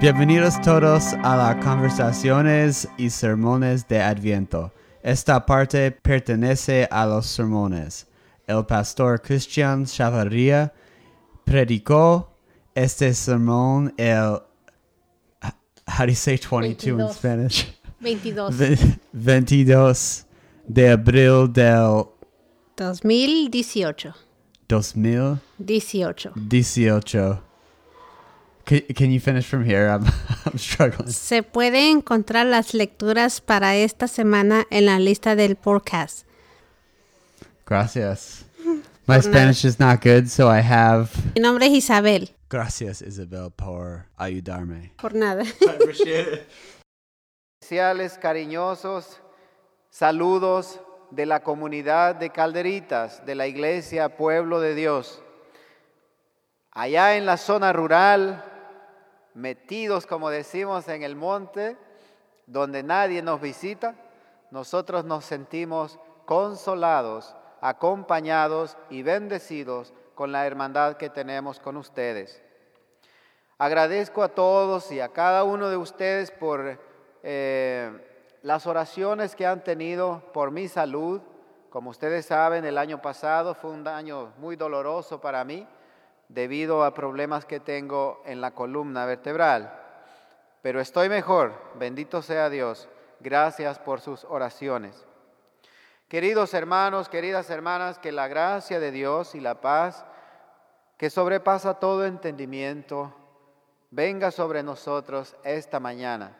Bienvenidos todos a las conversaciones y sermones de Adviento. Esta parte pertenece a los sermones. El pastor Christian Chavarría predicó este sermón el how do you say 22 in 22. Spanish? 22. Ve- 22 de abril del 2018. 2018. 18. Can, can you finish from here? I'm, I'm struggling. Se puede encontrar las lecturas para esta semana en la lista del podcast. Gracias. My. Spanish is not good, so I have. Mi nombre es Isabel. Gracias, Isabel, por ayudarme. Por nada. especiales, cariñosos saludos de la comunidad de Calderitas, de la iglesia Pueblo de Dios. Allá en la zona rural, metidos, como decimos, en el monte, donde nadie nos visita, nosotros nos sentimos consolados, acompañados y bendecidos con la hermandad que tenemos con ustedes. Agradezco a todos y a cada uno de ustedes por eh, las oraciones que han tenido por mi salud. Como ustedes saben, el año pasado fue un año muy doloroso para mí debido a problemas que tengo en la columna vertebral. Pero estoy mejor, bendito sea Dios. Gracias por sus oraciones. Queridos hermanos, queridas hermanas, que la gracia de Dios y la paz que sobrepasa todo entendimiento, venga sobre nosotros esta mañana.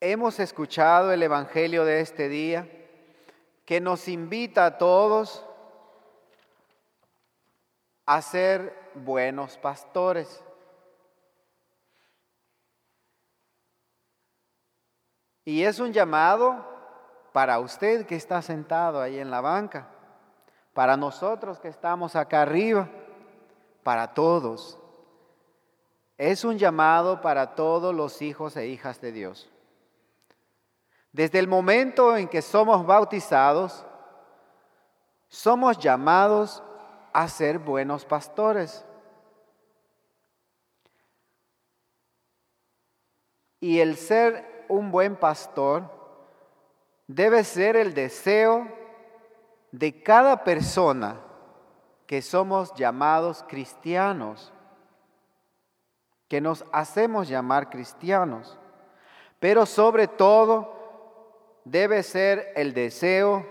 Hemos escuchado el Evangelio de este día que nos invita a todos a ser buenos pastores. Y es un llamado para usted que está sentado ahí en la banca, para nosotros que estamos acá arriba, para todos. Es un llamado para todos los hijos e hijas de Dios. Desde el momento en que somos bautizados, somos llamados a ser buenos pastores. Y el ser un buen pastor debe ser el deseo de cada persona que somos llamados cristianos, que nos hacemos llamar cristianos, pero sobre todo debe ser el deseo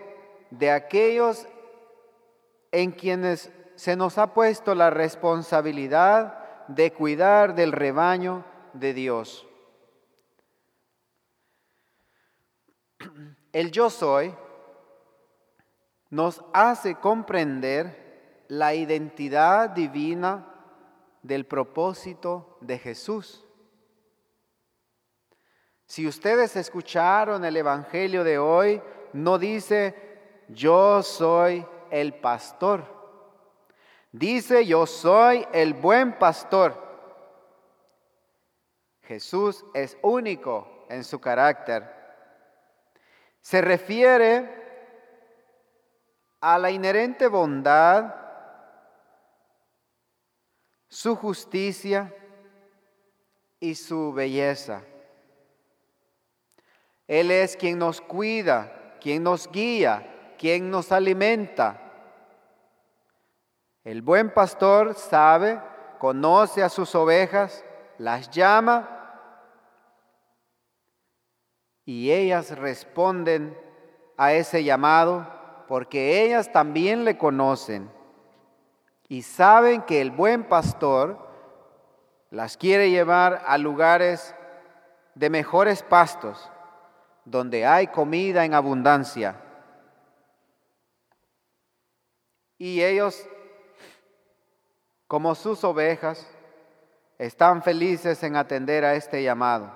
de aquellos en quienes se nos ha puesto la responsabilidad de cuidar del rebaño de Dios. El yo soy nos hace comprender la identidad divina del propósito de Jesús. Si ustedes escucharon el Evangelio de hoy, no dice, yo soy el pastor. Dice, yo soy el buen pastor. Jesús es único en su carácter. Se refiere a la inherente bondad, su justicia y su belleza. Él es quien nos cuida, quien nos guía, quien nos alimenta. El buen pastor sabe, conoce a sus ovejas, las llama y ellas responden a ese llamado porque ellas también le conocen y saben que el buen pastor las quiere llevar a lugares de mejores pastos, donde hay comida en abundancia. Y ellos, como sus ovejas, están felices en atender a este llamado.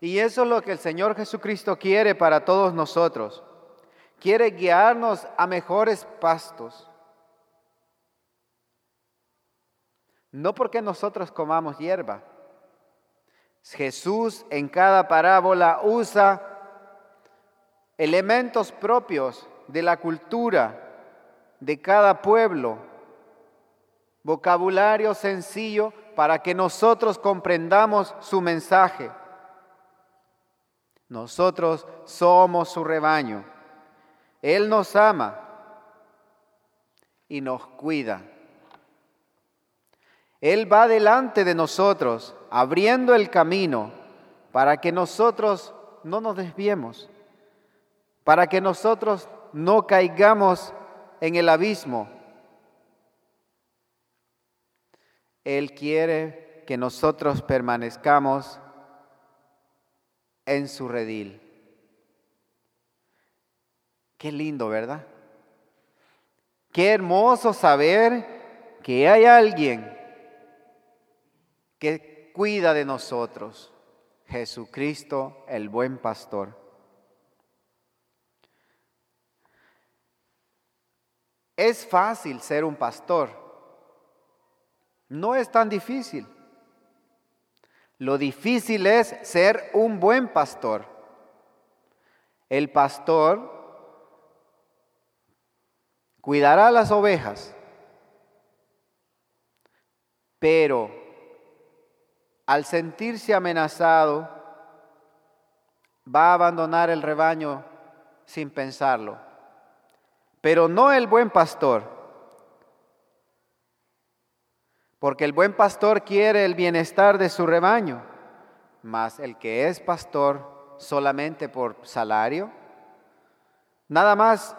Y eso es lo que el Señor Jesucristo quiere para todos nosotros. Quiere guiarnos a mejores pastos. No porque nosotros comamos hierba. Jesús en cada parábola usa elementos propios de la cultura de cada pueblo vocabulario sencillo para que nosotros comprendamos su mensaje. Nosotros somos su rebaño. Él nos ama y nos cuida. Él va delante de nosotros, abriendo el camino para que nosotros no nos desviemos, para que nosotros no caigamos en el abismo. Él quiere que nosotros permanezcamos en su redil. Qué lindo, ¿verdad? Qué hermoso saber que hay alguien que cuida de nosotros, Jesucristo el buen pastor. Es fácil ser un pastor, no es tan difícil. Lo difícil es ser un buen pastor. El pastor cuidará las ovejas, pero al sentirse amenazado, va a abandonar el rebaño sin pensarlo. Pero no el buen pastor, porque el buen pastor quiere el bienestar de su rebaño, mas el que es pastor solamente por salario, nada más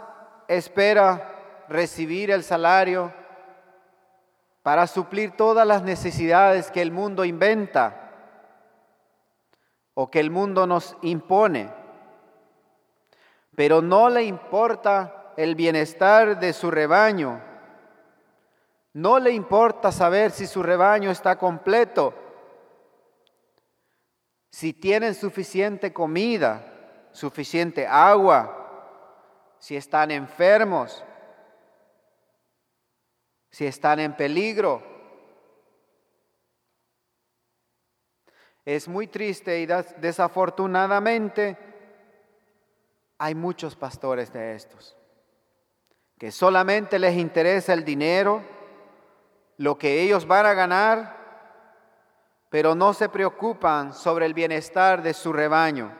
espera recibir el salario para suplir todas las necesidades que el mundo inventa o que el mundo nos impone. Pero no le importa el bienestar de su rebaño. No le importa saber si su rebaño está completo, si tienen suficiente comida, suficiente agua, si están enfermos, si están en peligro. Es muy triste y desafortunadamente hay muchos pastores de estos que solamente les interesa el dinero, lo que ellos van a ganar, pero no se preocupan sobre el bienestar de su rebaño.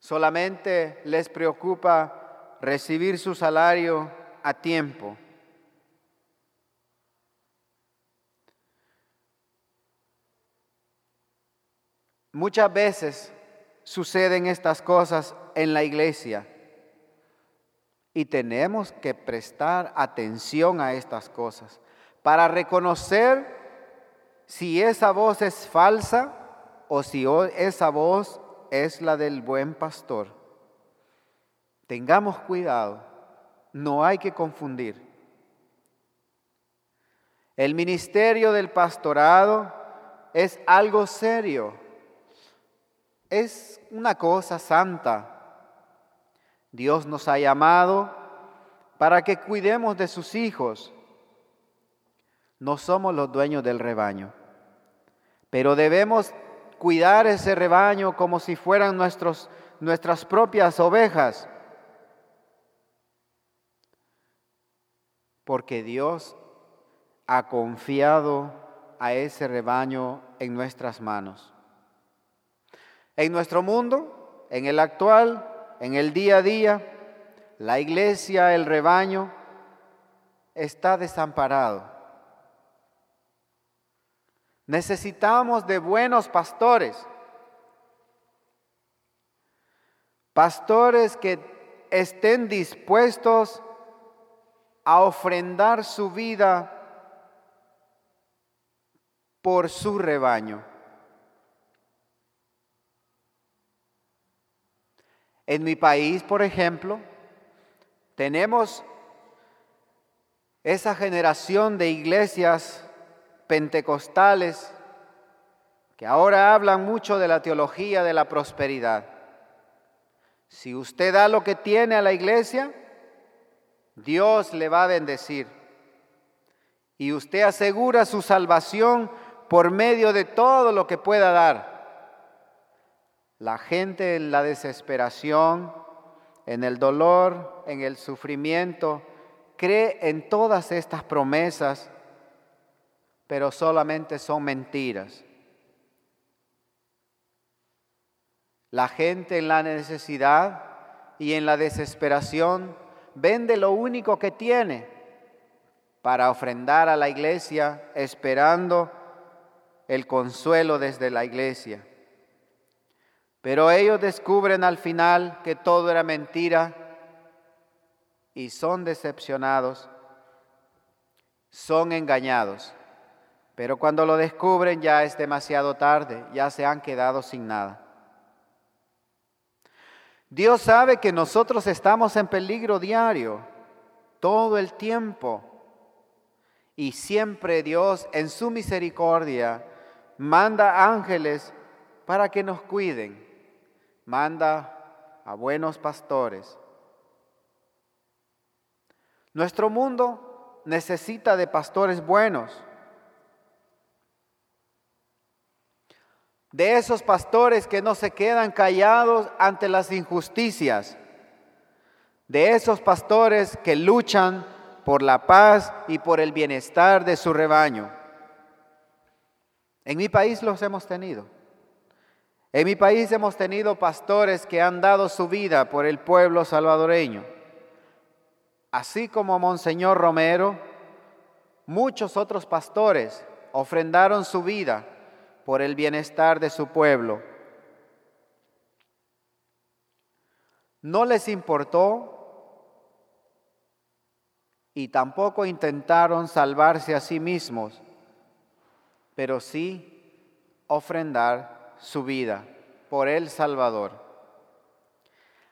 Solamente les preocupa recibir su salario a tiempo. Muchas veces suceden estas cosas en la iglesia y tenemos que prestar atención a estas cosas para reconocer si esa voz es falsa o si esa voz es la del buen pastor. Tengamos cuidado no hay que confundir. El ministerio del pastorado es algo serio, es una cosa santa. Dios nos ha llamado para que cuidemos de sus hijos. No somos los dueños del rebaño, pero debemos cuidar ese rebaño como si fueran nuestros, nuestras propias ovejas. porque Dios ha confiado a ese rebaño en nuestras manos. En nuestro mundo, en el actual, en el día a día, la iglesia, el rebaño, está desamparado. Necesitamos de buenos pastores, pastores que estén dispuestos a ofrendar su vida por su rebaño. En mi país, por ejemplo, tenemos esa generación de iglesias pentecostales que ahora hablan mucho de la teología de la prosperidad. Si usted da lo que tiene a la iglesia, Dios le va a bendecir. Y usted asegura su salvación por medio de todo lo que pueda dar. La gente en la desesperación, en el dolor, en el sufrimiento, cree en todas estas promesas, pero solamente son mentiras. La gente en la necesidad y en la desesperación vende lo único que tiene para ofrendar a la iglesia esperando el consuelo desde la iglesia. Pero ellos descubren al final que todo era mentira y son decepcionados, son engañados. Pero cuando lo descubren ya es demasiado tarde, ya se han quedado sin nada. Dios sabe que nosotros estamos en peligro diario, todo el tiempo. Y siempre Dios en su misericordia manda ángeles para que nos cuiden. Manda a buenos pastores. Nuestro mundo necesita de pastores buenos. de esos pastores que no se quedan callados ante las injusticias, de esos pastores que luchan por la paz y por el bienestar de su rebaño. En mi país los hemos tenido. En mi país hemos tenido pastores que han dado su vida por el pueblo salvadoreño. Así como Monseñor Romero, muchos otros pastores ofrendaron su vida por el bienestar de su pueblo. No les importó y tampoco intentaron salvarse a sí mismos, pero sí ofrendar su vida por el Salvador.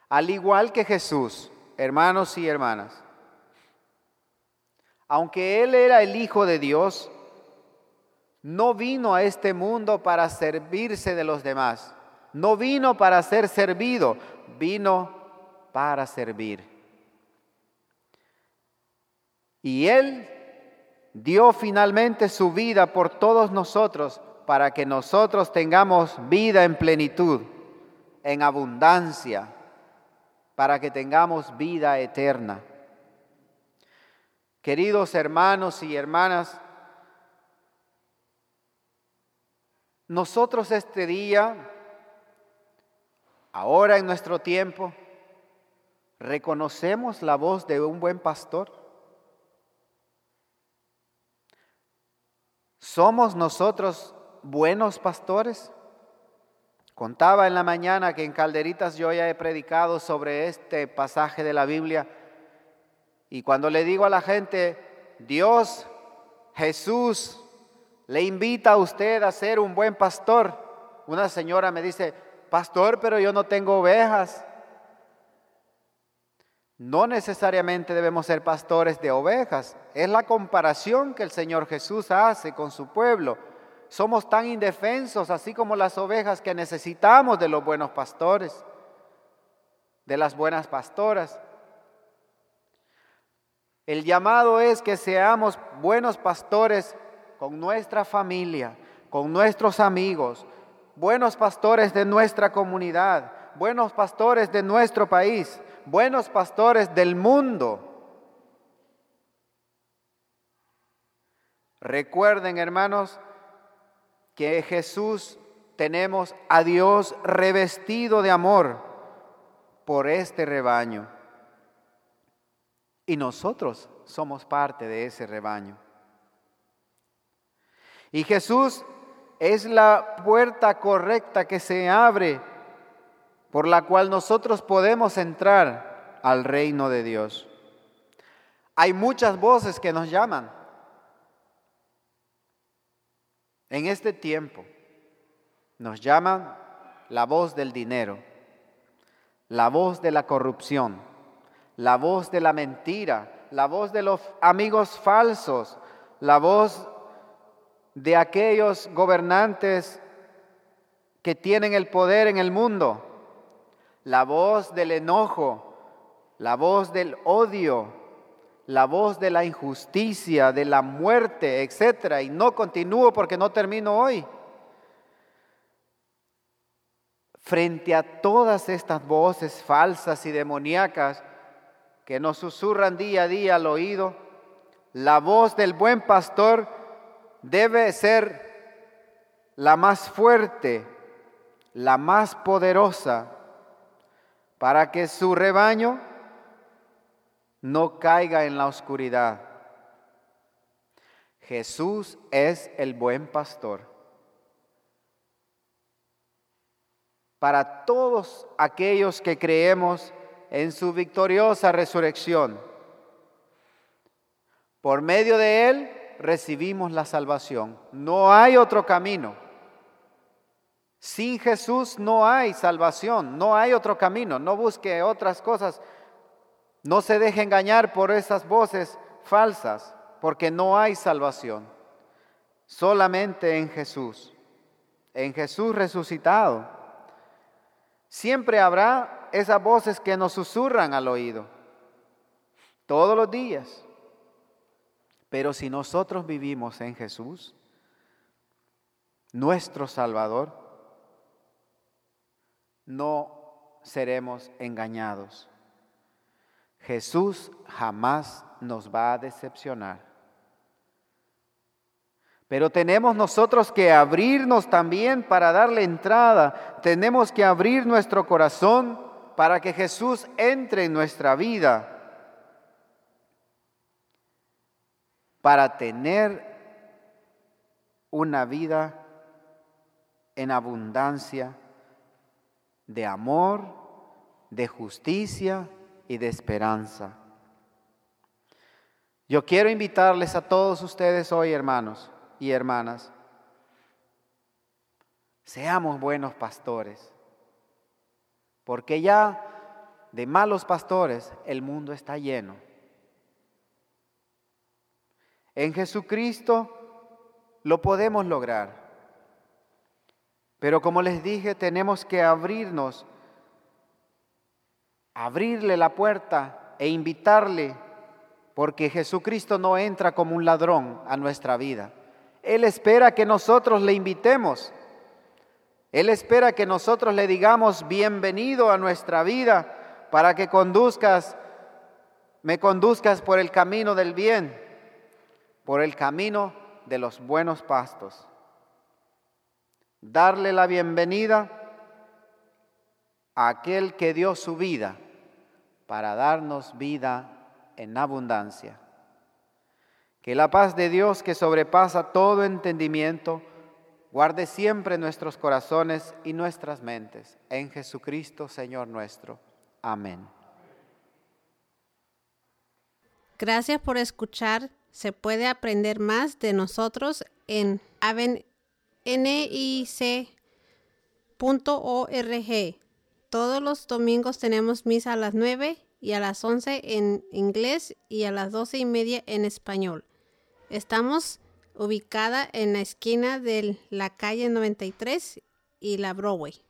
Al igual que Jesús, hermanos y hermanas, aunque Él era el Hijo de Dios, no vino a este mundo para servirse de los demás. No vino para ser servido, vino para servir. Y Él dio finalmente su vida por todos nosotros para que nosotros tengamos vida en plenitud, en abundancia, para que tengamos vida eterna. Queridos hermanos y hermanas, Nosotros este día, ahora en nuestro tiempo, reconocemos la voz de un buen pastor. ¿Somos nosotros buenos pastores? Contaba en la mañana que en Calderitas yo ya he predicado sobre este pasaje de la Biblia y cuando le digo a la gente, Dios, Jesús, le invita a usted a ser un buen pastor. Una señora me dice, pastor, pero yo no tengo ovejas. No necesariamente debemos ser pastores de ovejas. Es la comparación que el Señor Jesús hace con su pueblo. Somos tan indefensos, así como las ovejas, que necesitamos de los buenos pastores, de las buenas pastoras. El llamado es que seamos buenos pastores con nuestra familia, con nuestros amigos, buenos pastores de nuestra comunidad, buenos pastores de nuestro país, buenos pastores del mundo. Recuerden, hermanos, que Jesús tenemos a Dios revestido de amor por este rebaño. Y nosotros somos parte de ese rebaño. Y Jesús es la puerta correcta que se abre por la cual nosotros podemos entrar al reino de Dios. Hay muchas voces que nos llaman. En este tiempo nos llaman la voz del dinero, la voz de la corrupción, la voz de la mentira, la voz de los amigos falsos, la voz de aquellos gobernantes que tienen el poder en el mundo, la voz del enojo, la voz del odio, la voz de la injusticia, de la muerte, etc. Y no continúo porque no termino hoy. Frente a todas estas voces falsas y demoníacas, que nos susurran día a día al oído, la voz del buen pastor debe ser la más fuerte, la más poderosa, para que su rebaño no caiga en la oscuridad. Jesús es el buen pastor. Para todos aquellos que creemos en su victoriosa resurrección, por medio de Él recibimos la salvación. No hay otro camino. Sin Jesús no hay salvación, no hay otro camino. No busque otras cosas. No se deje engañar por esas voces falsas, porque no hay salvación. Solamente en Jesús, en Jesús resucitado. Siempre habrá esas voces que nos susurran al oído, todos los días. Pero si nosotros vivimos en Jesús, nuestro Salvador, no seremos engañados. Jesús jamás nos va a decepcionar. Pero tenemos nosotros que abrirnos también para darle entrada. Tenemos que abrir nuestro corazón para que Jesús entre en nuestra vida. Para tener una vida en abundancia de amor, de justicia y de esperanza. Yo quiero invitarles a todos ustedes hoy, hermanos y hermanas, seamos buenos pastores, porque ya de malos pastores el mundo está lleno. En Jesucristo lo podemos lograr. Pero como les dije, tenemos que abrirnos, abrirle la puerta e invitarle, porque Jesucristo no entra como un ladrón a nuestra vida. Él espera que nosotros le invitemos. Él espera que nosotros le digamos bienvenido a nuestra vida para que conduzcas, me conduzcas por el camino del bien, por el camino de los buenos pastos darle la bienvenida aquel que dio su vida para darnos vida en abundancia. Que la paz de Dios que sobrepasa todo entendimiento, guarde siempre nuestros corazones y nuestras mentes. En Jesucristo, Señor nuestro. Amén. Gracias por escuchar. Se puede aprender más de nosotros en Aven nic.org. Todos los domingos tenemos misa a las 9 y a las 11 en inglés y a las 12 y media en español. Estamos ubicada en la esquina de la calle 93 y la Broadway.